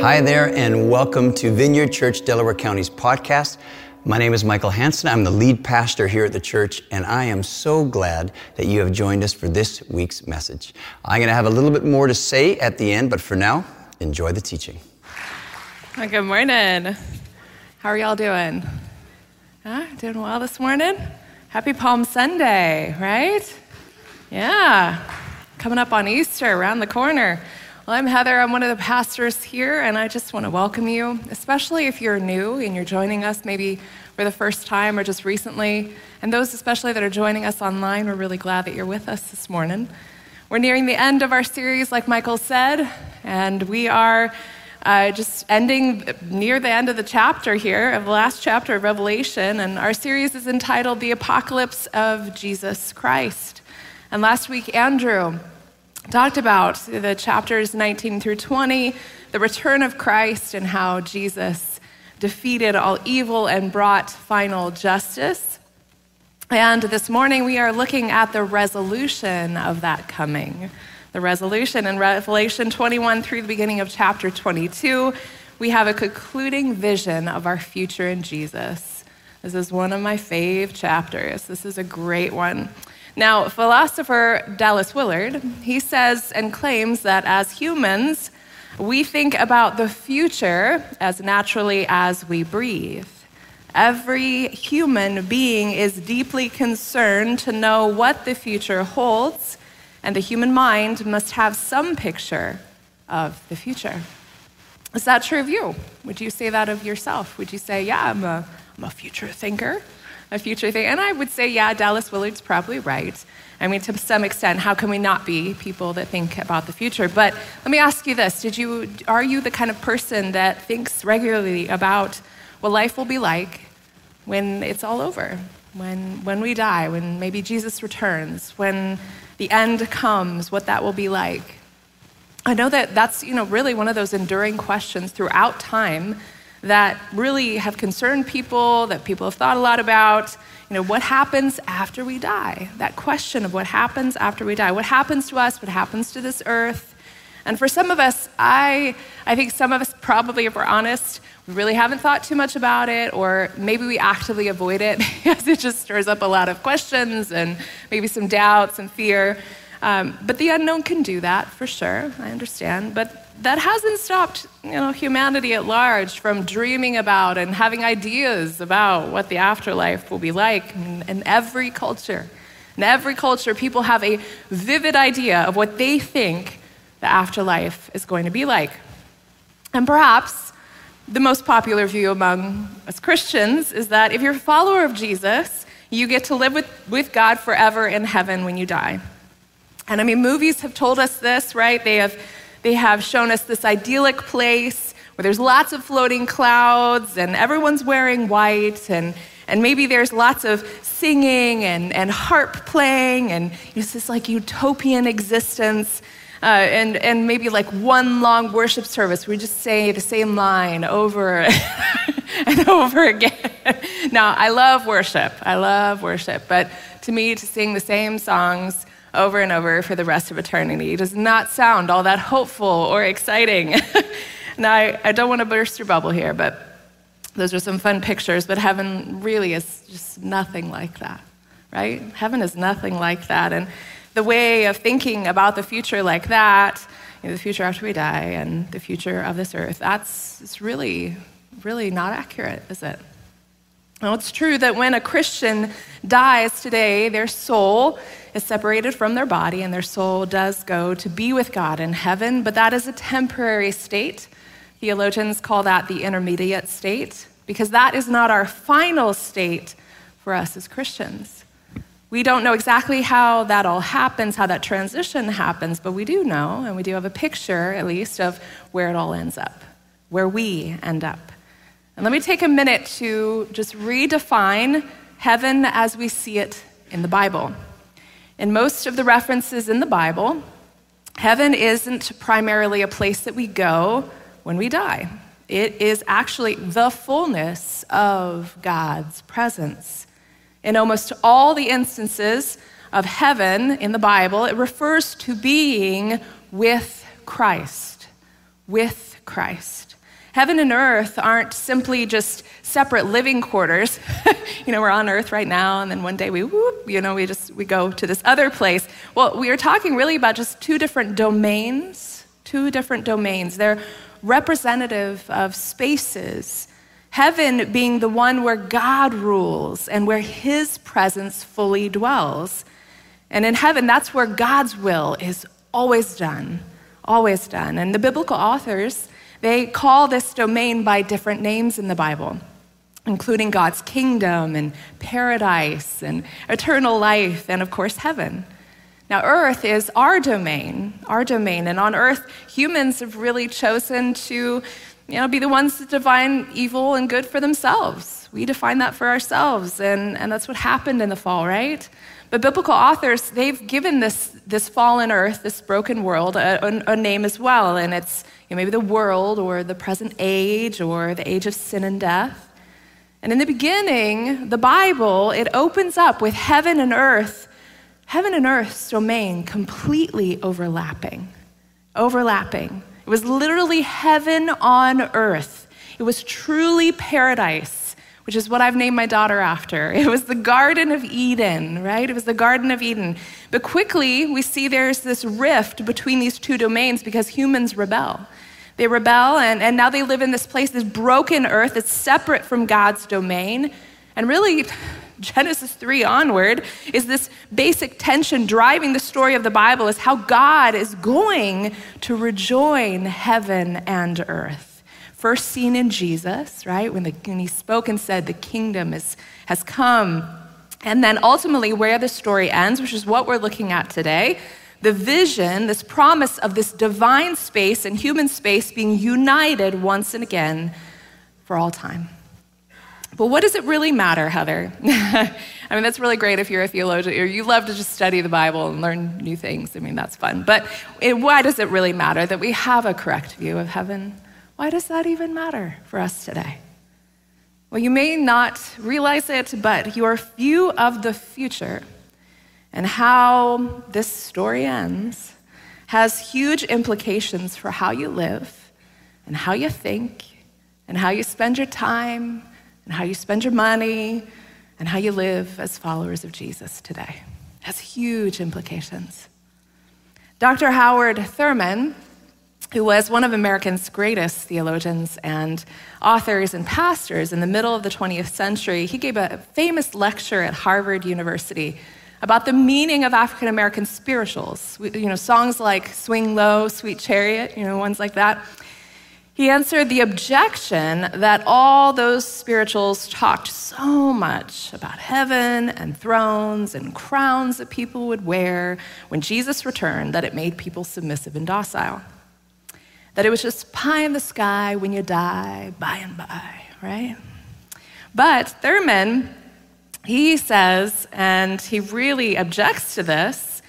Hi there, and welcome to Vineyard Church Delaware County's podcast. My name is Michael Hanson. I'm the lead pastor here at the church, and I am so glad that you have joined us for this week's message. I'm going to have a little bit more to say at the end, but for now, enjoy the teaching. Well, good morning. How are y'all doing? Huh? Doing well this morning? Happy Palm Sunday, right? Yeah. Coming up on Easter around the corner. Well, I'm Heather. I'm one of the pastors here, and I just want to welcome you, especially if you're new and you're joining us maybe for the first time or just recently. And those, especially that are joining us online, we're really glad that you're with us this morning. We're nearing the end of our series, like Michael said, and we are uh, just ending near the end of the chapter here, of the last chapter of Revelation. And our series is entitled The Apocalypse of Jesus Christ. And last week, Andrew talked about the chapters 19 through 20, the return of Christ and how Jesus defeated all evil and brought final justice. And this morning we are looking at the resolution of that coming. The resolution in Revelation 21 through the beginning of chapter 22, we have a concluding vision of our future in Jesus. This is one of my fave chapters. This is a great one. Now, philosopher Dallas Willard, he says and claims that as humans, we think about the future as naturally as we breathe. Every human being is deeply concerned to know what the future holds, and the human mind must have some picture of the future. Is that true of you? Would you say that of yourself? Would you say, yeah, I'm a, I'm a future thinker? A future thing. And I would say, yeah, Dallas Willard's probably right. I mean, to some extent, how can we not be people that think about the future? But let me ask you this: Did you are you the kind of person that thinks regularly about what life will be like when it's all over, when when we die, when maybe Jesus returns, when the end comes, what that will be like? I know that that's you know really one of those enduring questions throughout time that really have concerned people, that people have thought a lot about. You know, what happens after we die? That question of what happens after we die. What happens to us? What happens to this earth? And for some of us, I, I think some of us probably, if we're honest, we really haven't thought too much about it, or maybe we actively avoid it because it just stirs up a lot of questions and maybe some doubts and fear. Um, but the unknown can do that for sure, I understand. But that hasn't stopped you know, humanity at large from dreaming about and having ideas about what the afterlife will be like in, in every culture. In every culture, people have a vivid idea of what they think the afterlife is going to be like. And perhaps the most popular view among us Christians is that if you're a follower of Jesus, you get to live with, with God forever in heaven when you die. And I mean, movies have told us this, right? They have they have shown us this idyllic place where there's lots of floating clouds and everyone's wearing white and and maybe there's lots of singing and, and harp playing and it's this like utopian existence uh, and, and maybe like one long worship service where we just say the same line over and over again. now, I love worship. I love worship. But to me, to sing the same songs over and over for the rest of eternity. It does not sound all that hopeful or exciting. now, I, I don't want to burst your bubble here, but those are some fun pictures, but heaven really is just nothing like that, right? Heaven is nothing like that. And the way of thinking about the future like that, you know, the future after we die and the future of this earth, that's it's really, really not accurate, is it? Now, it's true that when a Christian dies today, their soul is separated from their body and their soul does go to be with God in heaven, but that is a temporary state. Theologians call that the intermediate state because that is not our final state for us as Christians. We don't know exactly how that all happens, how that transition happens, but we do know, and we do have a picture at least of where it all ends up, where we end up. And let me take a minute to just redefine heaven as we see it in the Bible. In most of the references in the Bible, heaven isn't primarily a place that we go when we die. It is actually the fullness of God's presence. In almost all the instances of heaven in the Bible, it refers to being with Christ with Christ. Heaven and earth aren't simply just separate living quarters. you know, we're on earth right now, and then one day we whoop, you know, we just we go to this other place. Well, we are talking really about just two different domains, two different domains. They're representative of spaces. Heaven being the one where God rules and where his presence fully dwells. And in heaven, that's where God's will is always done, always done. And the biblical authors, they call this domain by different names in the Bible, including God's kingdom and paradise and eternal life and, of course, heaven. Now, earth is our domain, our domain. And on earth, humans have really chosen to you know, be the ones that define evil and good for themselves. We define that for ourselves, and, and that's what happened in the fall, right? But biblical authors, they've given this, this fallen earth, this broken world, a, a, name as well. And it's you know, maybe the world or the present age or the age of sin and death. And in the beginning, the Bible, it opens up with heaven and earth, heaven and earth's domain completely overlapping. Overlapping. It was literally heaven on earth. It was truly paradise which is what I've named my daughter after. It was the Garden of Eden, right? It was the Garden of Eden. But quickly, we see there's this rift between these two domains because humans rebel. They rebel, and, and now they live in this place, this broken earth that's separate from God's domain. And really, Genesis 3 onward is this basic tension driving the story of the Bible is how God is going to rejoin heaven and earth. First seen in Jesus, right? When, the, when he spoke and said, The kingdom is, has come. And then ultimately, where the story ends, which is what we're looking at today, the vision, this promise of this divine space and human space being united once and again for all time. But what does it really matter, Heather? I mean, that's really great if you're a theologian or you love to just study the Bible and learn new things. I mean, that's fun. But it, why does it really matter that we have a correct view of heaven? Why does that even matter for us today? Well, you may not realize it, but your view of the future and how this story ends has huge implications for how you live and how you think and how you spend your time and how you spend your money and how you live as followers of Jesus today. It has huge implications. Dr. Howard Thurman who was one of America's greatest theologians and authors and pastors in the middle of the 20th century, he gave a famous lecture at Harvard University about the meaning of African American spirituals. You know, songs like Swing Low, Sweet Chariot, you know, ones like that. He answered the objection that all those spirituals talked so much about heaven and thrones and crowns that people would wear when Jesus returned that it made people submissive and docile that it was just pie in the sky when you die, by and by, right? But Thurman, he says, and he really objects to this,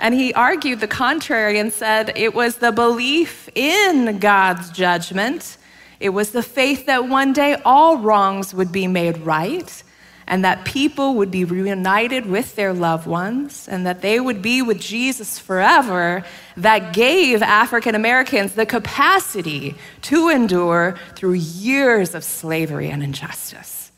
and he argued the contrary and said it was the belief in God's judgment, it was the faith that one day all wrongs would be made right, and that people would be reunited with their loved ones and that they would be with Jesus forever that gave African Americans the capacity to endure through years of slavery and injustice.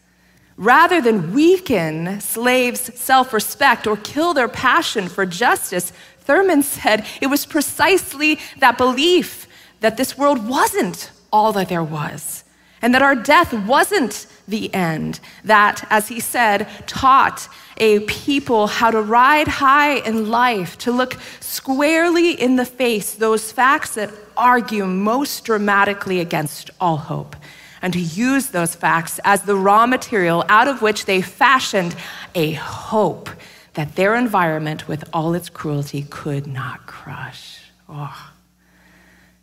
Rather than weaken slaves' self respect or kill their passion for justice, Thurman said it was precisely that belief that this world wasn't all that there was and that our death wasn't the end. That, as he said, taught a people how to ride high in life, to look squarely in the face those facts that argue most dramatically against all hope, and to use those facts as the raw material out of which they fashioned a hope that their environment, with all its cruelty, could not crush. Oh.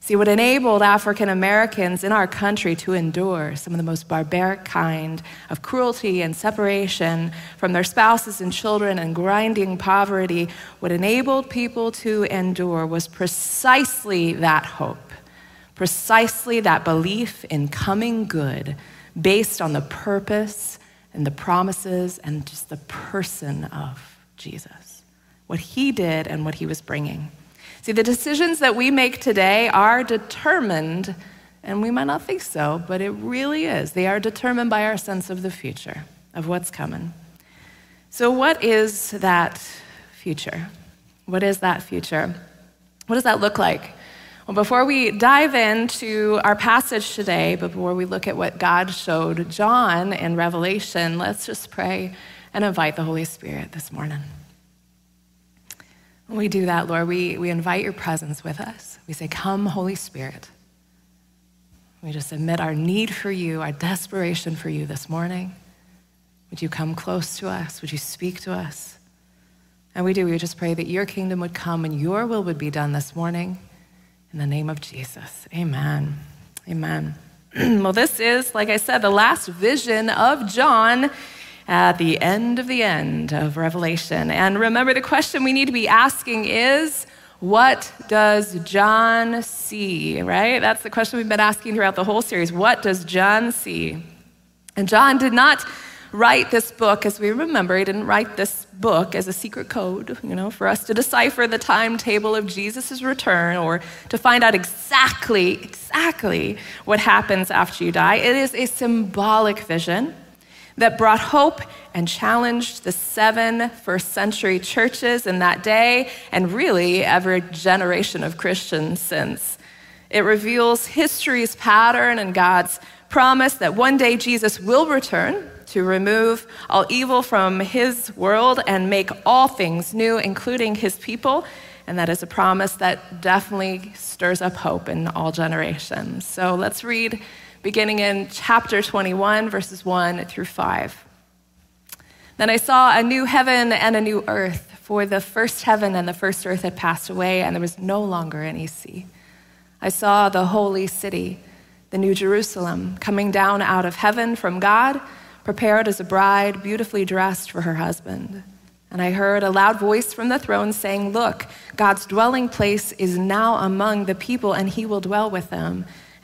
See, what enabled African Americans in our country to endure some of the most barbaric kind of cruelty and separation from their spouses and children and grinding poverty, what enabled people to endure was precisely that hope, precisely that belief in coming good based on the purpose and the promises and just the person of Jesus, what he did and what he was bringing. See, the decisions that we make today are determined, and we might not think so, but it really is. They are determined by our sense of the future, of what's coming. So, what is that future? What is that future? What does that look like? Well, before we dive into our passage today, before we look at what God showed John in Revelation, let's just pray and invite the Holy Spirit this morning. We do that, Lord, we, we invite your presence with us. We say, Come, Holy Spirit. We just admit our need for you, our desperation for you this morning. Would you come close to us? Would you speak to us? And we do. We just pray that your kingdom would come and your will would be done this morning. In the name of Jesus. Amen. Amen. well, this is, like I said, the last vision of John at the end of the end of Revelation. And remember, the question we need to be asking is what does John see, right? That's the question we've been asking throughout the whole series. What does John see? And John did not write this book, as we remember, he didn't write this book as a secret code, you know, for us to decipher the timetable of Jesus' return or to find out exactly, exactly what happens after you die. It is a symbolic vision that brought hope and challenged the seven first century churches in that day and really every generation of Christians since. It reveals history's pattern and God's promise that one day Jesus will return to remove all evil from his world and make all things new, including his people. And that is a promise that definitely stirs up hope in all generations. So let's read beginning in chapter 21, verses 1 through 5. Then I saw a new heaven and a new earth, for the first heaven and the first earth had passed away, and there was no longer any sea. I saw the holy city, the new Jerusalem, coming down out of heaven from God, prepared as a bride, beautifully dressed for her husband. And I heard a loud voice from the throne saying, Look, God's dwelling place is now among the people, and he will dwell with them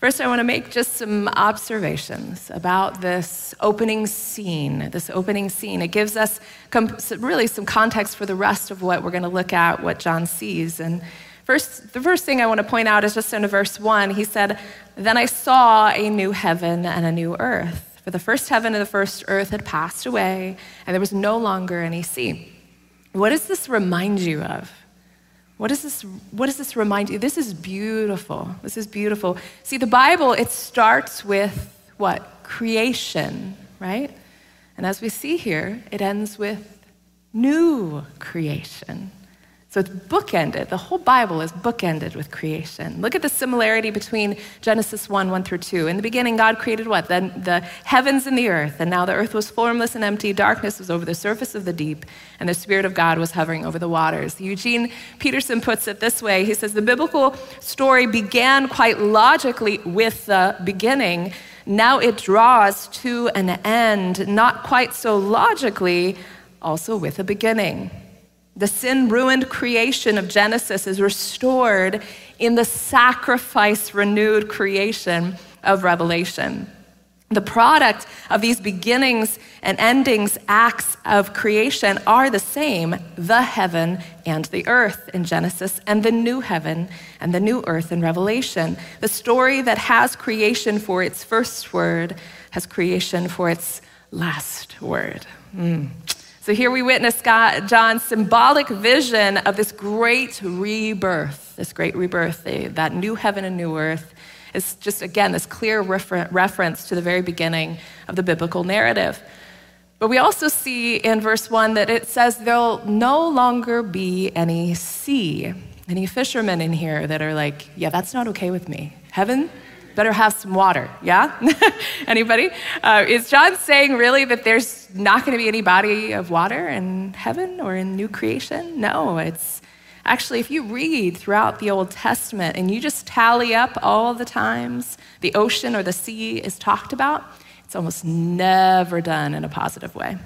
First, I want to make just some observations about this opening scene. This opening scene. It gives us really some context for the rest of what we're going to look at, what John sees. And first, the first thing I want to point out is just in verse 1. He said, Then I saw a new heaven and a new earth. For the first heaven and the first earth had passed away, and there was no longer any sea. What does this remind you of? What does this what does this remind you? This is beautiful. This is beautiful. See, the Bible, it starts with what? Creation, right? And as we see here, it ends with new creation. So it's bookended. The whole Bible is bookended with creation. Look at the similarity between Genesis 1 1 through 2. In the beginning, God created what? The, the heavens and the earth. And now the earth was formless and empty. Darkness was over the surface of the deep. And the Spirit of God was hovering over the waters. Eugene Peterson puts it this way He says, The biblical story began quite logically with the beginning. Now it draws to an end, not quite so logically, also with a beginning. The sin ruined creation of Genesis is restored in the sacrifice renewed creation of Revelation. The product of these beginnings and endings acts of creation are the same the heaven and the earth in Genesis, and the new heaven and the new earth in Revelation. The story that has creation for its first word has creation for its last word. Mm. So here we witness God, John's symbolic vision of this great rebirth, this great rebirth, that new heaven and new earth. is just, again, this clear refer- reference to the very beginning of the biblical narrative. But we also see in verse 1 that it says there'll no longer be any sea. Any fishermen in here that are like, yeah, that's not okay with me. Heaven? Better have some water, yeah? Anybody? Uh, is John saying really that there's not going to be any body of water in heaven or in new creation? No, it's Actually, if you read throughout the Old Testament and you just tally up all the times the ocean or the sea is talked about, it's almost never done in a positive way.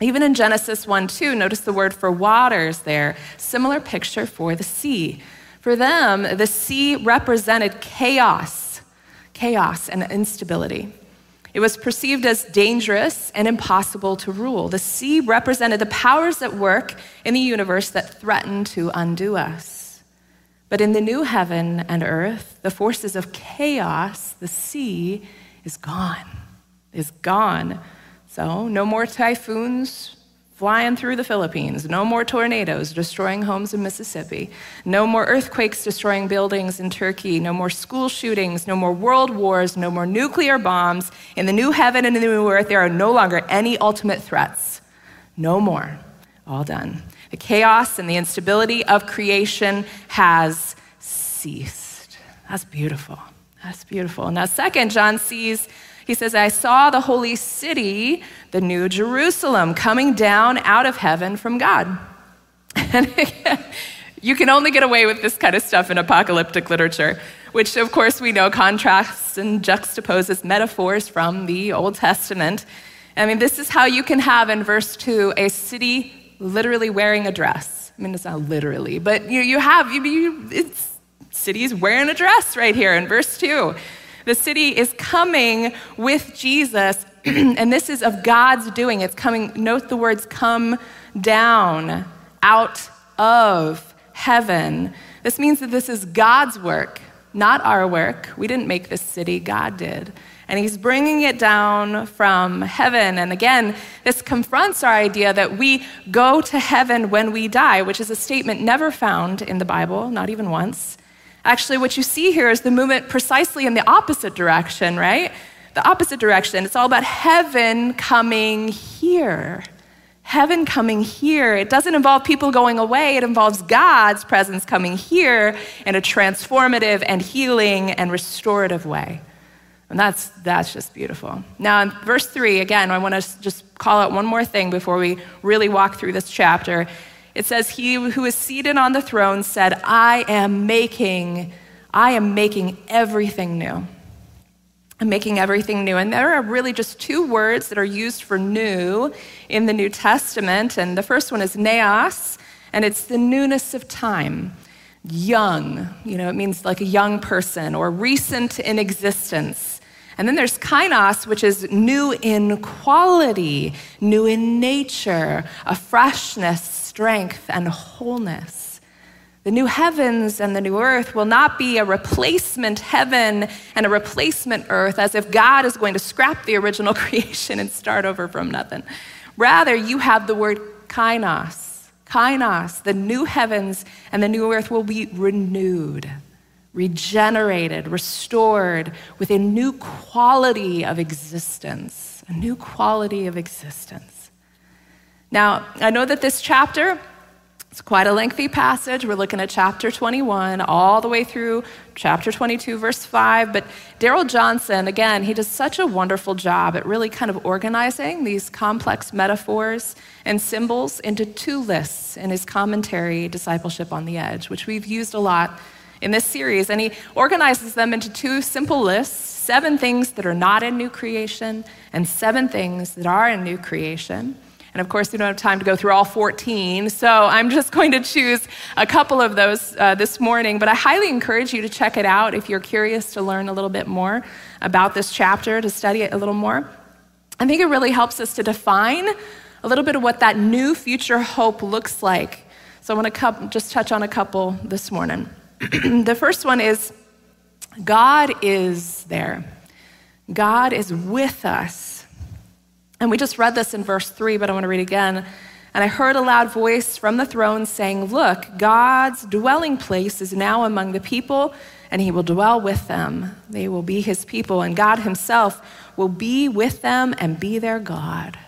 Even in Genesis 1 2, notice the word for waters there. Similar picture for the sea. For them, the sea represented chaos, chaos and instability. It was perceived as dangerous and impossible to rule. The sea represented the powers at work in the universe that threatened to undo us. But in the new heaven and earth, the forces of chaos, the sea, is gone, is gone. So, no more typhoons flying through the Philippines, no more tornadoes destroying homes in Mississippi, no more earthquakes destroying buildings in Turkey, no more school shootings, no more world wars, no more nuclear bombs. In the new heaven and the new earth, there are no longer any ultimate threats. No more. All done. The chaos and the instability of creation has ceased. That's beautiful. That's beautiful. Now, second, John sees he says, I saw the holy city, the new Jerusalem, coming down out of heaven from God. And you can only get away with this kind of stuff in apocalyptic literature, which, of course, we know contrasts and juxtaposes metaphors from the Old Testament. I mean, this is how you can have in verse 2 a city literally wearing a dress. I mean, it's not literally, but you, you have, you, you, it's cities wearing a dress right here in verse 2. The city is coming with Jesus, and this is of God's doing. It's coming, note the words come down out of heaven. This means that this is God's work, not our work. We didn't make this city, God did. And he's bringing it down from heaven. And again, this confronts our idea that we go to heaven when we die, which is a statement never found in the Bible, not even once. Actually, what you see here is the movement precisely in the opposite direction, right? The opposite direction. It's all about heaven coming here. Heaven coming here. It doesn't involve people going away, it involves God's presence coming here in a transformative and healing and restorative way. And that's, that's just beautiful. Now, in verse 3, again, I want to just call out one more thing before we really walk through this chapter. It says, He who is seated on the throne said, I am making, I am making everything new. I'm making everything new. And there are really just two words that are used for new in the New Testament. And the first one is neos, and it's the newness of time. Young, you know, it means like a young person or recent in existence. And then there's kainos, which is new in quality, new in nature, a freshness, strength and wholeness. The new heavens and the new earth will not be a replacement heaven and a replacement earth as if God is going to scrap the original creation and start over from nothing. Rather, you have the word kainos. Kainos, the new heavens and the new earth will be renewed, regenerated, restored with a new quality of existence. A new quality of existence. Now, I know that this chapter it's quite a lengthy passage. We're looking at chapter 21 all the way through chapter 22, verse 5. But Darrell Johnson, again, he does such a wonderful job at really kind of organizing these complex metaphors and symbols into two lists in his commentary, Discipleship on the Edge, which we've used a lot in this series. And he organizes them into two simple lists seven things that are not in new creation, and seven things that are in new creation. And of course, we don't have time to go through all 14, so I'm just going to choose a couple of those uh, this morning. But I highly encourage you to check it out if you're curious to learn a little bit more about this chapter, to study it a little more. I think it really helps us to define a little bit of what that new future hope looks like. So I want to just touch on a couple this morning. the first one is God is there. God is with us and we just read this in verse 3, but I want to read again. And I heard a loud voice from the throne saying, Look, God's dwelling place is now among the people, and he will dwell with them. They will be his people, and God himself will be with them and be their God.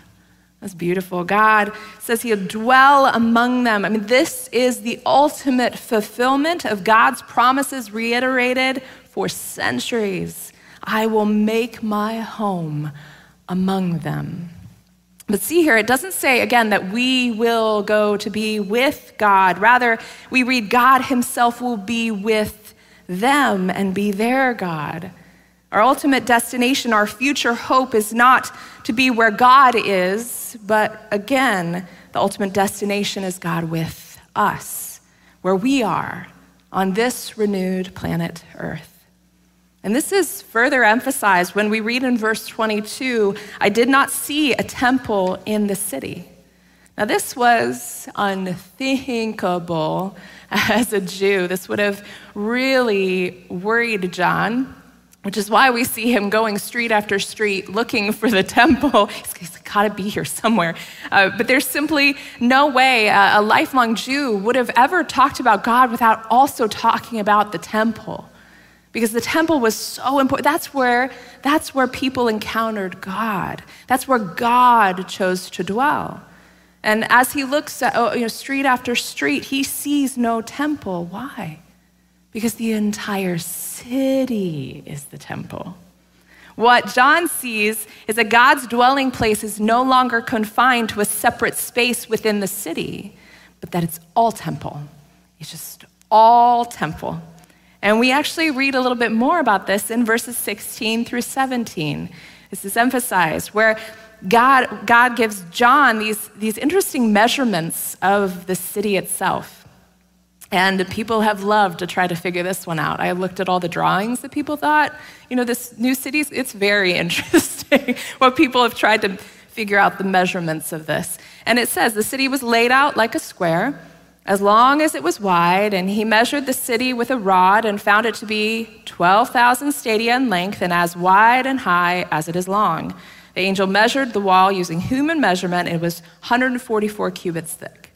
That's beautiful. God says he'll dwell among them. I mean, this is the ultimate fulfillment of God's promises reiterated for centuries. I will make my home among them. But see here, it doesn't say again that we will go to be with God. Rather, we read God Himself will be with them and be their God. Our ultimate destination, our future hope is not to be where God is, but again, the ultimate destination is God with us, where we are on this renewed planet Earth. And this is further emphasized when we read in verse 22 I did not see a temple in the city. Now, this was unthinkable as a Jew. This would have really worried John, which is why we see him going street after street looking for the temple. He's, got to be here somewhere. Uh, but there's simply no way a, a lifelong Jew would have ever talked about God without also talking about the temple because the temple was so important. That's where, that's where people encountered God. That's where God chose to dwell. And as he looks at oh, you know, street after street, he sees no temple. Why? Because the entire city is the temple. What John sees is that God's dwelling place is no longer confined to a separate space within the city, but that it's all temple. It's just all temple. And we actually read a little bit more about this in verses 16 through 17. This is emphasized where God, God gives John these, these interesting measurements of the city itself. And people have loved to try to figure this one out. I looked at all the drawings that people thought, you know, this new city, it's very interesting what people have tried to figure out the measurements of this. And it says the city was laid out like a square as long as it was wide, and he measured the city with a rod and found it to be 12,000 stadia in length and as wide and high as it is long. The angel measured the wall using human measurement, and it was 144 cubits thick.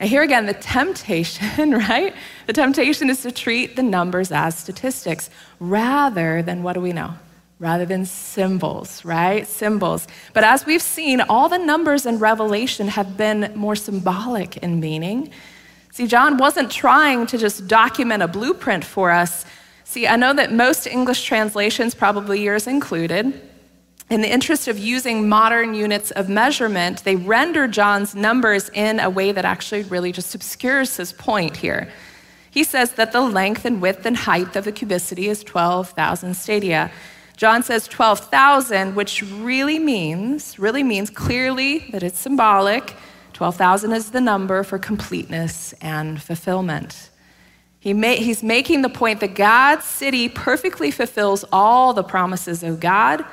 And here again, the temptation, right? The temptation is to treat the numbers as statistics rather than what do we know? Rather than symbols, right? Symbols. But as we've seen, all the numbers in Revelation have been more symbolic in meaning. See, John wasn't trying to just document a blueprint for us. See, I know that most English translations, probably yours included, in the interest of using modern units of measurement, they render John's numbers in a way that actually really just obscures his point here. He says that the length and width and height of the cubicity is 12,000 stadia. John says 12,000, which really means, really means clearly that it's symbolic 12,000 is the number for completeness and fulfillment. He he's making the point that God's city perfectly fulfills all the promises of God,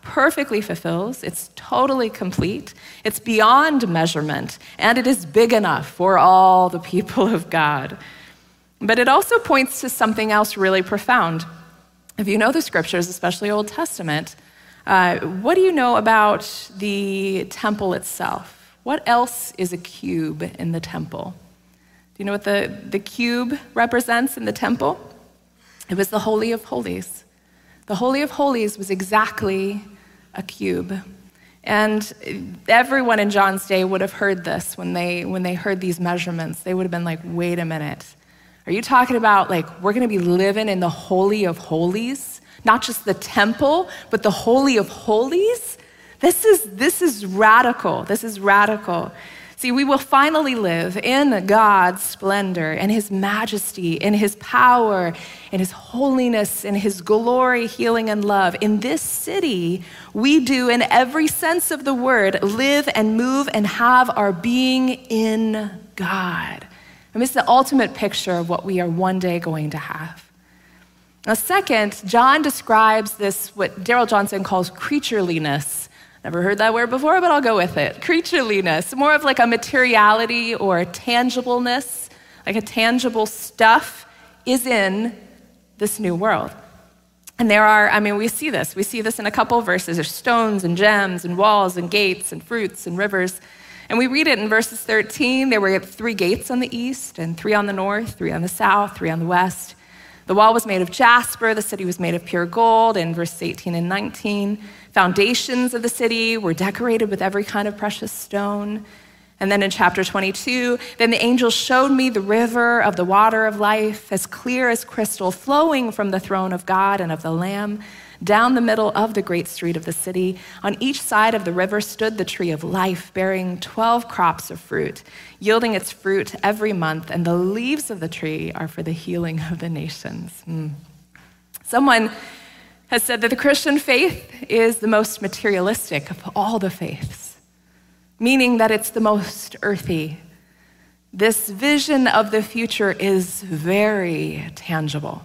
perfectly fulfills. It's totally complete. It's beyond measurement, and it is big enough for all the people of God. But it also points to something else really profound. If you know the scriptures, especially Old Testament, uh, what do you know about the temple itself? What else is a cube in the temple? Do you know what the, the cube represents in the temple? It was the Holy of Holies. The Holy of Holies was exactly a cube. And everyone in John's day would have heard this when they, when they heard these measurements. They would have been like, wait a minute. Are you talking about like we're going to be living in the Holy of Holies? Not just the temple, but the Holy of Holies? This is, this is radical. This is radical. See, we will finally live in God's splendor and His majesty, in His power, in His holiness, in His glory, healing, and love. In this city, we do, in every sense of the word, live and move and have our being in God. And this is the ultimate picture of what we are one day going to have. Now, second, John describes this, what Darrell Johnson calls creatureliness Never heard that word before, but I'll go with it. Creatureliness, more of like a materiality or a tangibleness, like a tangible stuff is in this new world. And there are, I mean, we see this. We see this in a couple verses. There's stones and gems and walls and gates and fruits and rivers. And we read it in verses 13. There were three gates on the east and three on the north, three on the south, three on the west. The wall was made of jasper, the city was made of pure gold in verse 18 and 19. Foundations of the city were decorated with every kind of precious stone. And then in chapter 22, then the angel showed me the river of the water of life, as clear as crystal, flowing from the throne of God and of the Lamb. Down the middle of the great street of the city, on each side of the river, stood the tree of life, bearing 12 crops of fruit, yielding its fruit every month, and the leaves of the tree are for the healing of the nations. Mm. Someone has said that the Christian faith is the most materialistic of all the faiths, meaning that it's the most earthy. This vision of the future is very tangible.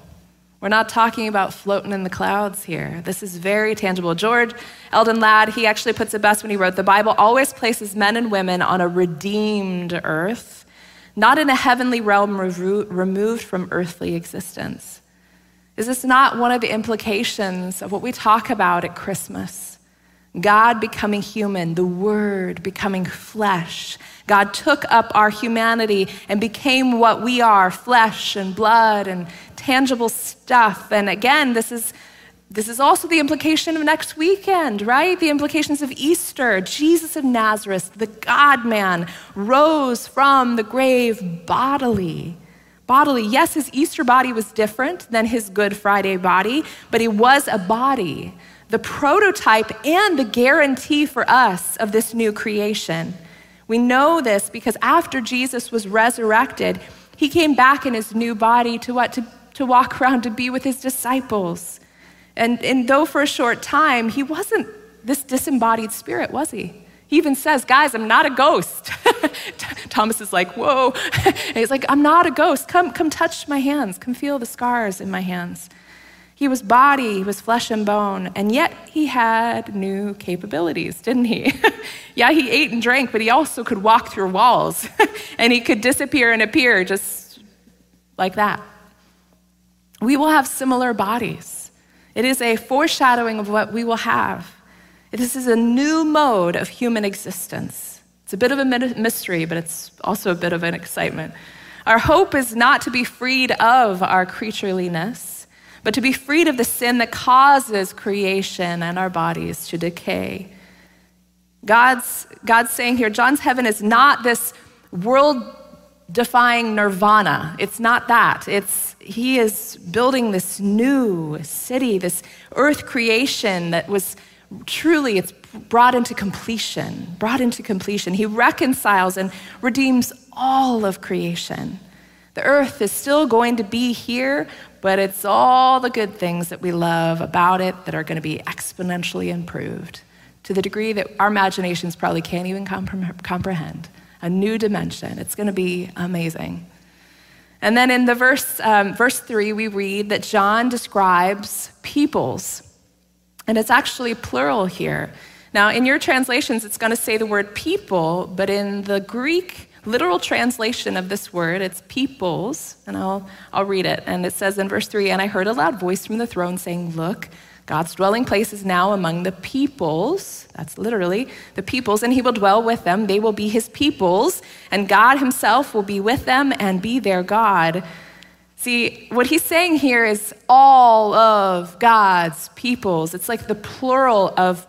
We're not talking about floating in the clouds here. This is very tangible. George Eldon Ladd, he actually puts it best when he wrote The Bible always places men and women on a redeemed earth, not in a heavenly realm removed from earthly existence. Is this not one of the implications of what we talk about at Christmas? God becoming human, the Word becoming flesh. God took up our humanity and became what we are flesh and blood and tangible stuff. And again, this is, this is also the implication of next weekend, right? The implications of Easter. Jesus of Nazareth, the God man, rose from the grave bodily. Bodily. Yes, his Easter body was different than his Good Friday body, but he was a body the prototype and the guarantee for us of this new creation. We know this because after Jesus was resurrected, he came back in his new body to what? To, to walk around, to be with his disciples. And, and though for a short time, he wasn't this disembodied spirit, was he? He even says, Guys, I'm not a ghost. Thomas is like, Whoa. he's like, I'm not a ghost. Come, come touch my hands. Come feel the scars in my hands. He was body, he was flesh and bone, and yet he had new capabilities, didn't he? yeah, he ate and drank, but he also could walk through walls and he could disappear and appear just like that. We will have similar bodies. It is a foreshadowing of what we will have. This is a new mode of human existence. It's a bit of a mystery, but it's also a bit of an excitement. Our hope is not to be freed of our creatureliness but to be freed of the sin that causes creation and our bodies to decay. God's, God's saying here, John's heaven is not this world defying nirvana. It's not that. It's, he is building this new city, this earth creation that was truly, it's brought into completion, brought into completion. He reconciles and redeems all of creation. The earth is still going to be here, but it's all the good things that we love about it that are going to be exponentially improved to the degree that our imaginations probably can't even comprehend. A new dimension. It's going to be amazing. And then in the verse, um, verse three, we read that John describes peoples, and it's actually plural here. Now, in your translations, it's going to say the word people, but in the Greek, literal translation of this word. It's peoples, and I'll, I'll read it. And it says in verse 3 And I heard a loud voice from the throne saying, Look, God's dwelling place is now among the peoples. That's literally the peoples, and he will dwell with them. They will be his peoples, and God himself will be with them and be their God. See, what he's saying here is all of God's peoples. It's like the plural of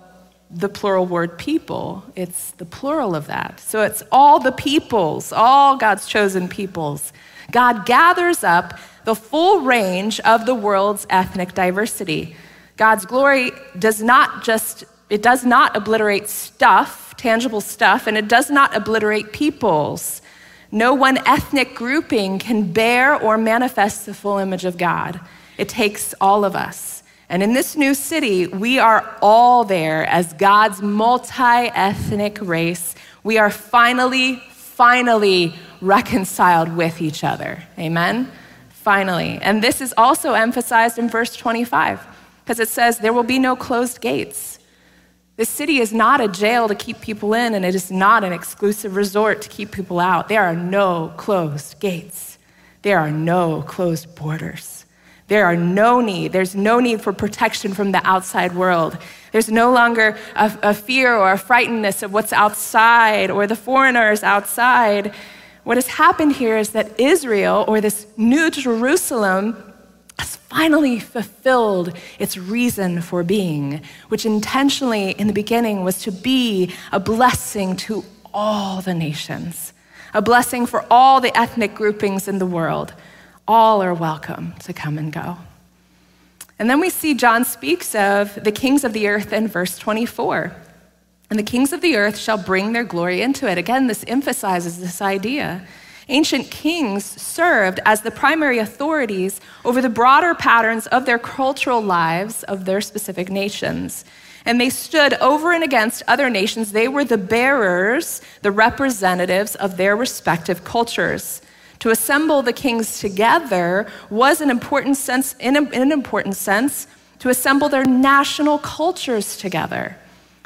the plural word people. It's the plural of that. So it's all the peoples, all God's chosen peoples. God gathers up the full range of the world's ethnic diversity. God's glory does not just, it does not obliterate stuff, tangible stuff, and it does not obliterate peoples. No one ethnic grouping can bear or manifest the full image of God. It takes all of us. And in this new city, we are all there as God's multi ethnic race. We are finally, finally reconciled with each other. Amen? Finally. And this is also emphasized in verse 25 because it says, There will be no closed gates. This city is not a jail to keep people in, and it is not an exclusive resort to keep people out. There are no closed gates, there are no closed borders. There are no need. There's no need for protection from the outside world. There's no longer a, a, fear or a frightenedness of what's outside or the foreigners outside. What has happened here is that Israel, or this new Jerusalem, has finally fulfilled its reason for being, which intentionally in the beginning was to be a blessing to all the nations, a blessing for all the ethnic groupings in the world all are welcome to come and go. And then we see John speaks of the kings of the earth in verse 24. And the kings of the earth shall bring their glory into it. Again, this emphasizes this idea. Ancient kings served as the primary authorities over the broader patterns of their cultural lives of their specific nations. And they stood over and against other nations. They were the bearers, the representatives of their respective cultures. To assemble the kings together was an important sense, in, a, in an important sense, to assemble their national cultures together.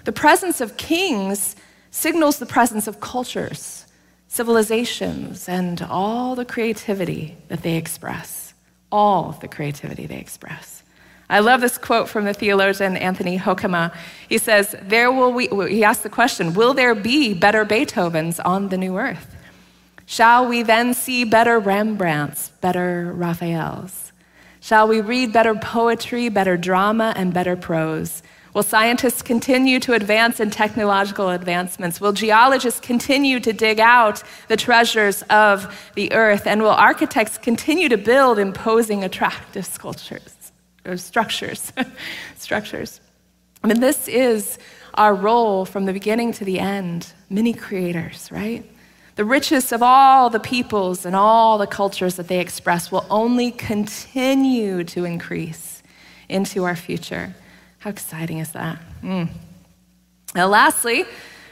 The presence of kings signals the presence of cultures, civilizations, and all the creativity that they express. All the creativity they express. I love this quote from the theologian Anthony Hoekema. He says, there will we, he asked the question, will there be better Beethovens on the new earth? Shall we then see better Rembrandts, better Raphaels? Shall we read better poetry, better drama, and better prose? Will scientists continue to advance in technological advancements? Will geologists continue to dig out the treasures of the earth? And will architects continue to build imposing, attractive sculptures or structures? structures. I mean, this is our role from the beginning to the end, many creators, right? The richest of all the peoples and all the cultures that they express will only continue to increase into our future. How exciting is that? Mm. Now, lastly,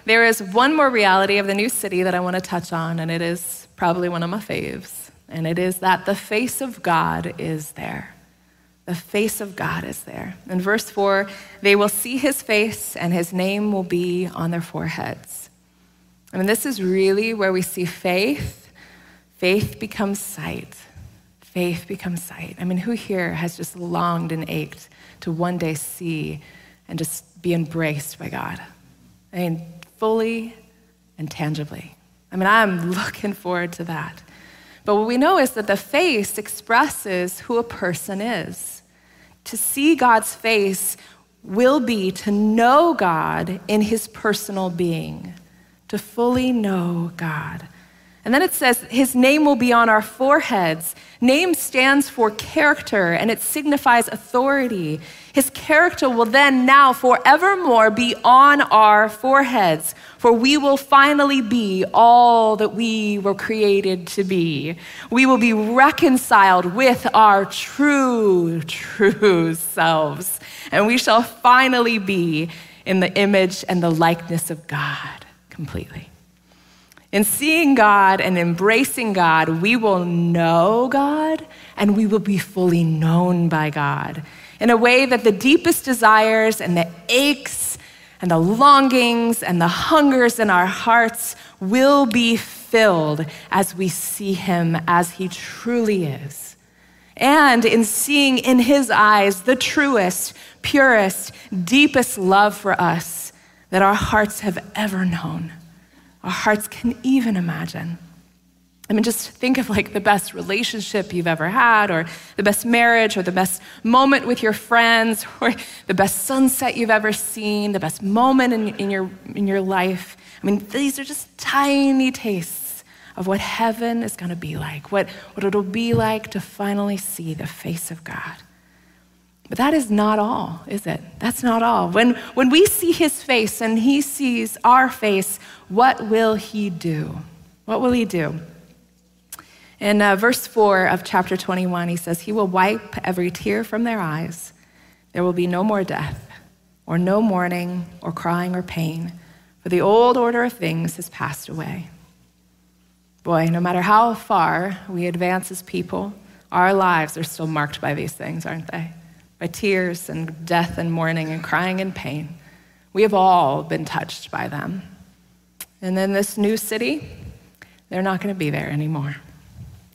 there is one more reality of the new city that I want to touch on, and it is probably one of my faves. And it is that the face of God is there. The face of God is there. In verse 4, they will see his face, and his name will be on their foreheads. I mean, this is really where we see faith. Faith becomes sight. Faith becomes sight. I mean, who here has just longed and ached to one day see and just be embraced by God? I mean, fully and tangibly. I mean, I'm looking forward to that. But what we know is that the face expresses who a person is. To see God's face will be to know God in his personal being to fully know God. And then it says, His name will be on our foreheads. Name stands for character and it signifies authority. His character will then now forevermore be on our foreheads, for we will finally be all that we were created to be. We will be reconciled with our true, true selves, and we shall finally be in the image and the likeness of God completely. In seeing God and embracing God, we will know God and we will be fully known by God in a way that the deepest desires and the aches and the longings and the hungers in our hearts will be filled as we see Him as He truly is. And in seeing in His eyes the truest, purest, deepest love for us that our hearts have ever known, our hearts can even imagine. I mean, just think of like the best relationship you've ever had, or the best marriage, or the best moment with your friends, or the best sunset you've ever seen, the best moment in, in, your, in your life. I mean, these are just tiny tastes of what heaven is going to be like, what, what it'll be like to finally see the face of God. But that is not all, is it? That's not all. When, when we see his face and he sees our face, what will he do? What will he do? In uh, verse 4 of chapter 21, he says, He will wipe every tear from their eyes. There will be no more death, or no mourning, or crying, or pain, for the old order of things has passed away. Boy, no matter how far we advance as people, our lives are still marked by these things, aren't they? By tears and death and mourning and crying and pain. We have all been touched by them. And then this new city, they're not going to be there anymore.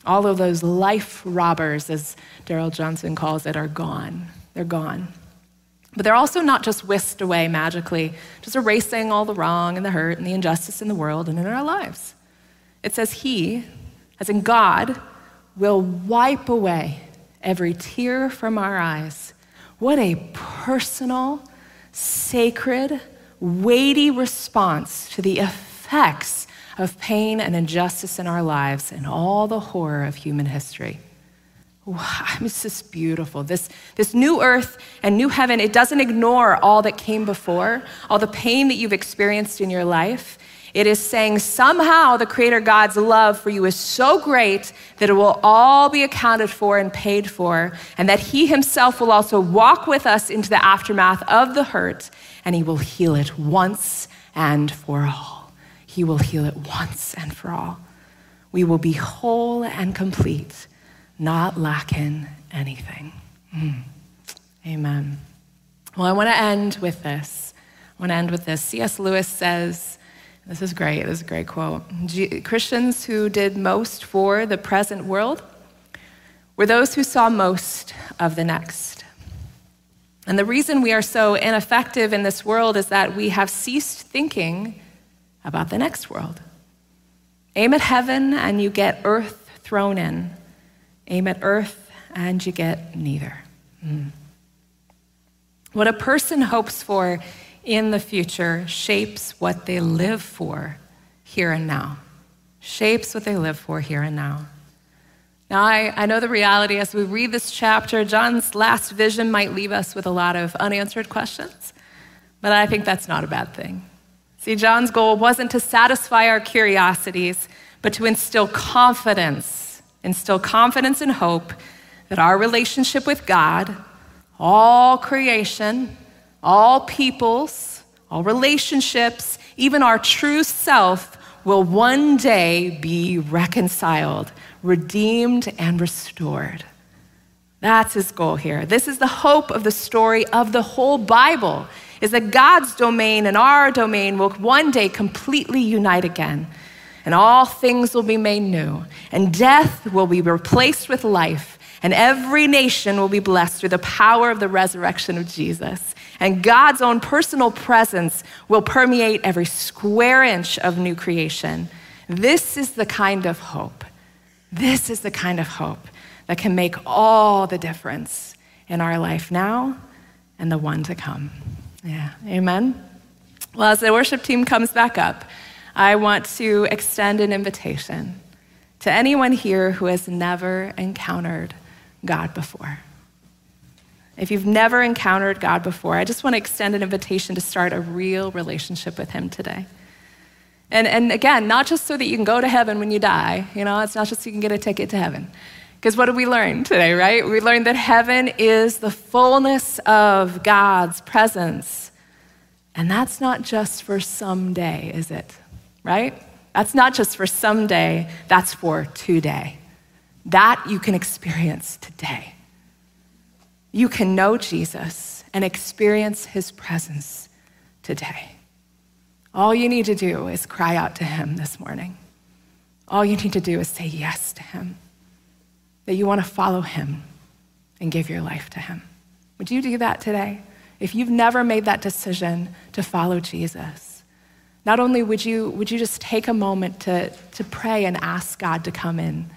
All of those life robbers, as Darrell Johnson calls it, are gone. They're gone. But they're also not just whisked away magically, just erasing all the wrong and the hurt and the injustice in the world and in our lives. It says, He, as in God, will wipe away every tear from our eyes. What a personal, sacred, weighty response to the effects of pain and injustice in our lives and all the horror of human history. Wow, it's just beautiful. This, this new earth and new heaven, it doesn't ignore all that came before, all the pain that you've experienced in your life. It is saying somehow the Creator God's love for you is so great that it will all be accounted for and paid for, and that He Himself will also walk with us into the aftermath of the hurt, and He will heal it once and for all. He will heal it once and for all. We will be whole and complete, not lacking anything. Mm. Amen. Well, I want to end with this. I want to end with this. C.S. Lewis says, this is great. This is a great quote. Christians who did most for the present world were those who saw most of the next. And the reason we are so ineffective in this world is that we have ceased thinking about the next world. Aim at heaven and you get earth thrown in. Aim at earth and you get neither. Mm. What a person hopes for in the future shapes what they live for here and now. Shapes what they live for here and now. Now, I, I know the reality as we read this chapter, John's last vision might leave us with a lot of unanswered questions, but I think that's not a bad thing. See, John's goal wasn't to satisfy our curiosities, but to instill confidence, instill confidence and hope that our relationship with God, all creation, all peoples, all relationships, even our true self will one day be reconciled, redeemed, and restored. That's his goal here. This is the hope of the story of the whole Bible is that God's domain and our domain will one day completely unite again. And all things will be made new, and death will be replaced with life, and every nation will be blessed through the power of the resurrection of Jesus and God's own personal presence will permeate every square inch of new creation. This is the kind of hope. This is the kind of hope that can make all the difference in our life now and the one to come. Yeah, amen. Well, as the worship team comes back up, I want to extend an invitation to anyone here who has never encountered God before. If you've never encountered God before, I just want to extend an invitation to start a real relationship with Him today. And, and again, not just so that you can go to heaven when you die, you know, it's not just so you can get a ticket to heaven. Because what did we learn today, right? We learned that heaven is the fullness of God's presence. And that's not just for someday, is it? Right? That's not just for someday, that's for today. That you can experience today you can know Jesus and experience his presence today. All you need to do is cry out to him this morning. All you need to do is say yes to him, that you want to follow him and give your life to him. Would you do that today? If you've never made that decision to follow Jesus, not only would you, would you just take a moment to, to pray and ask God to come in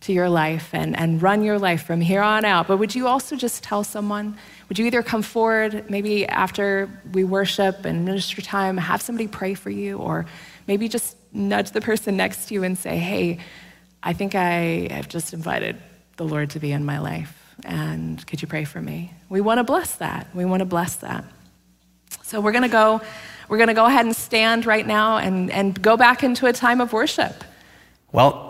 to your life and, and run your life from here on out. But would you also just tell someone? Would you either come forward, maybe after we worship and minister time, have somebody pray for you, or maybe just nudge the person next to you and say, hey, I think I have just invited the Lord to be in my life, and could you pray for me? We want to bless that. We want to bless that. So we're going to go. We're going to go ahead and stand right now and, and go back into a time of worship. Well,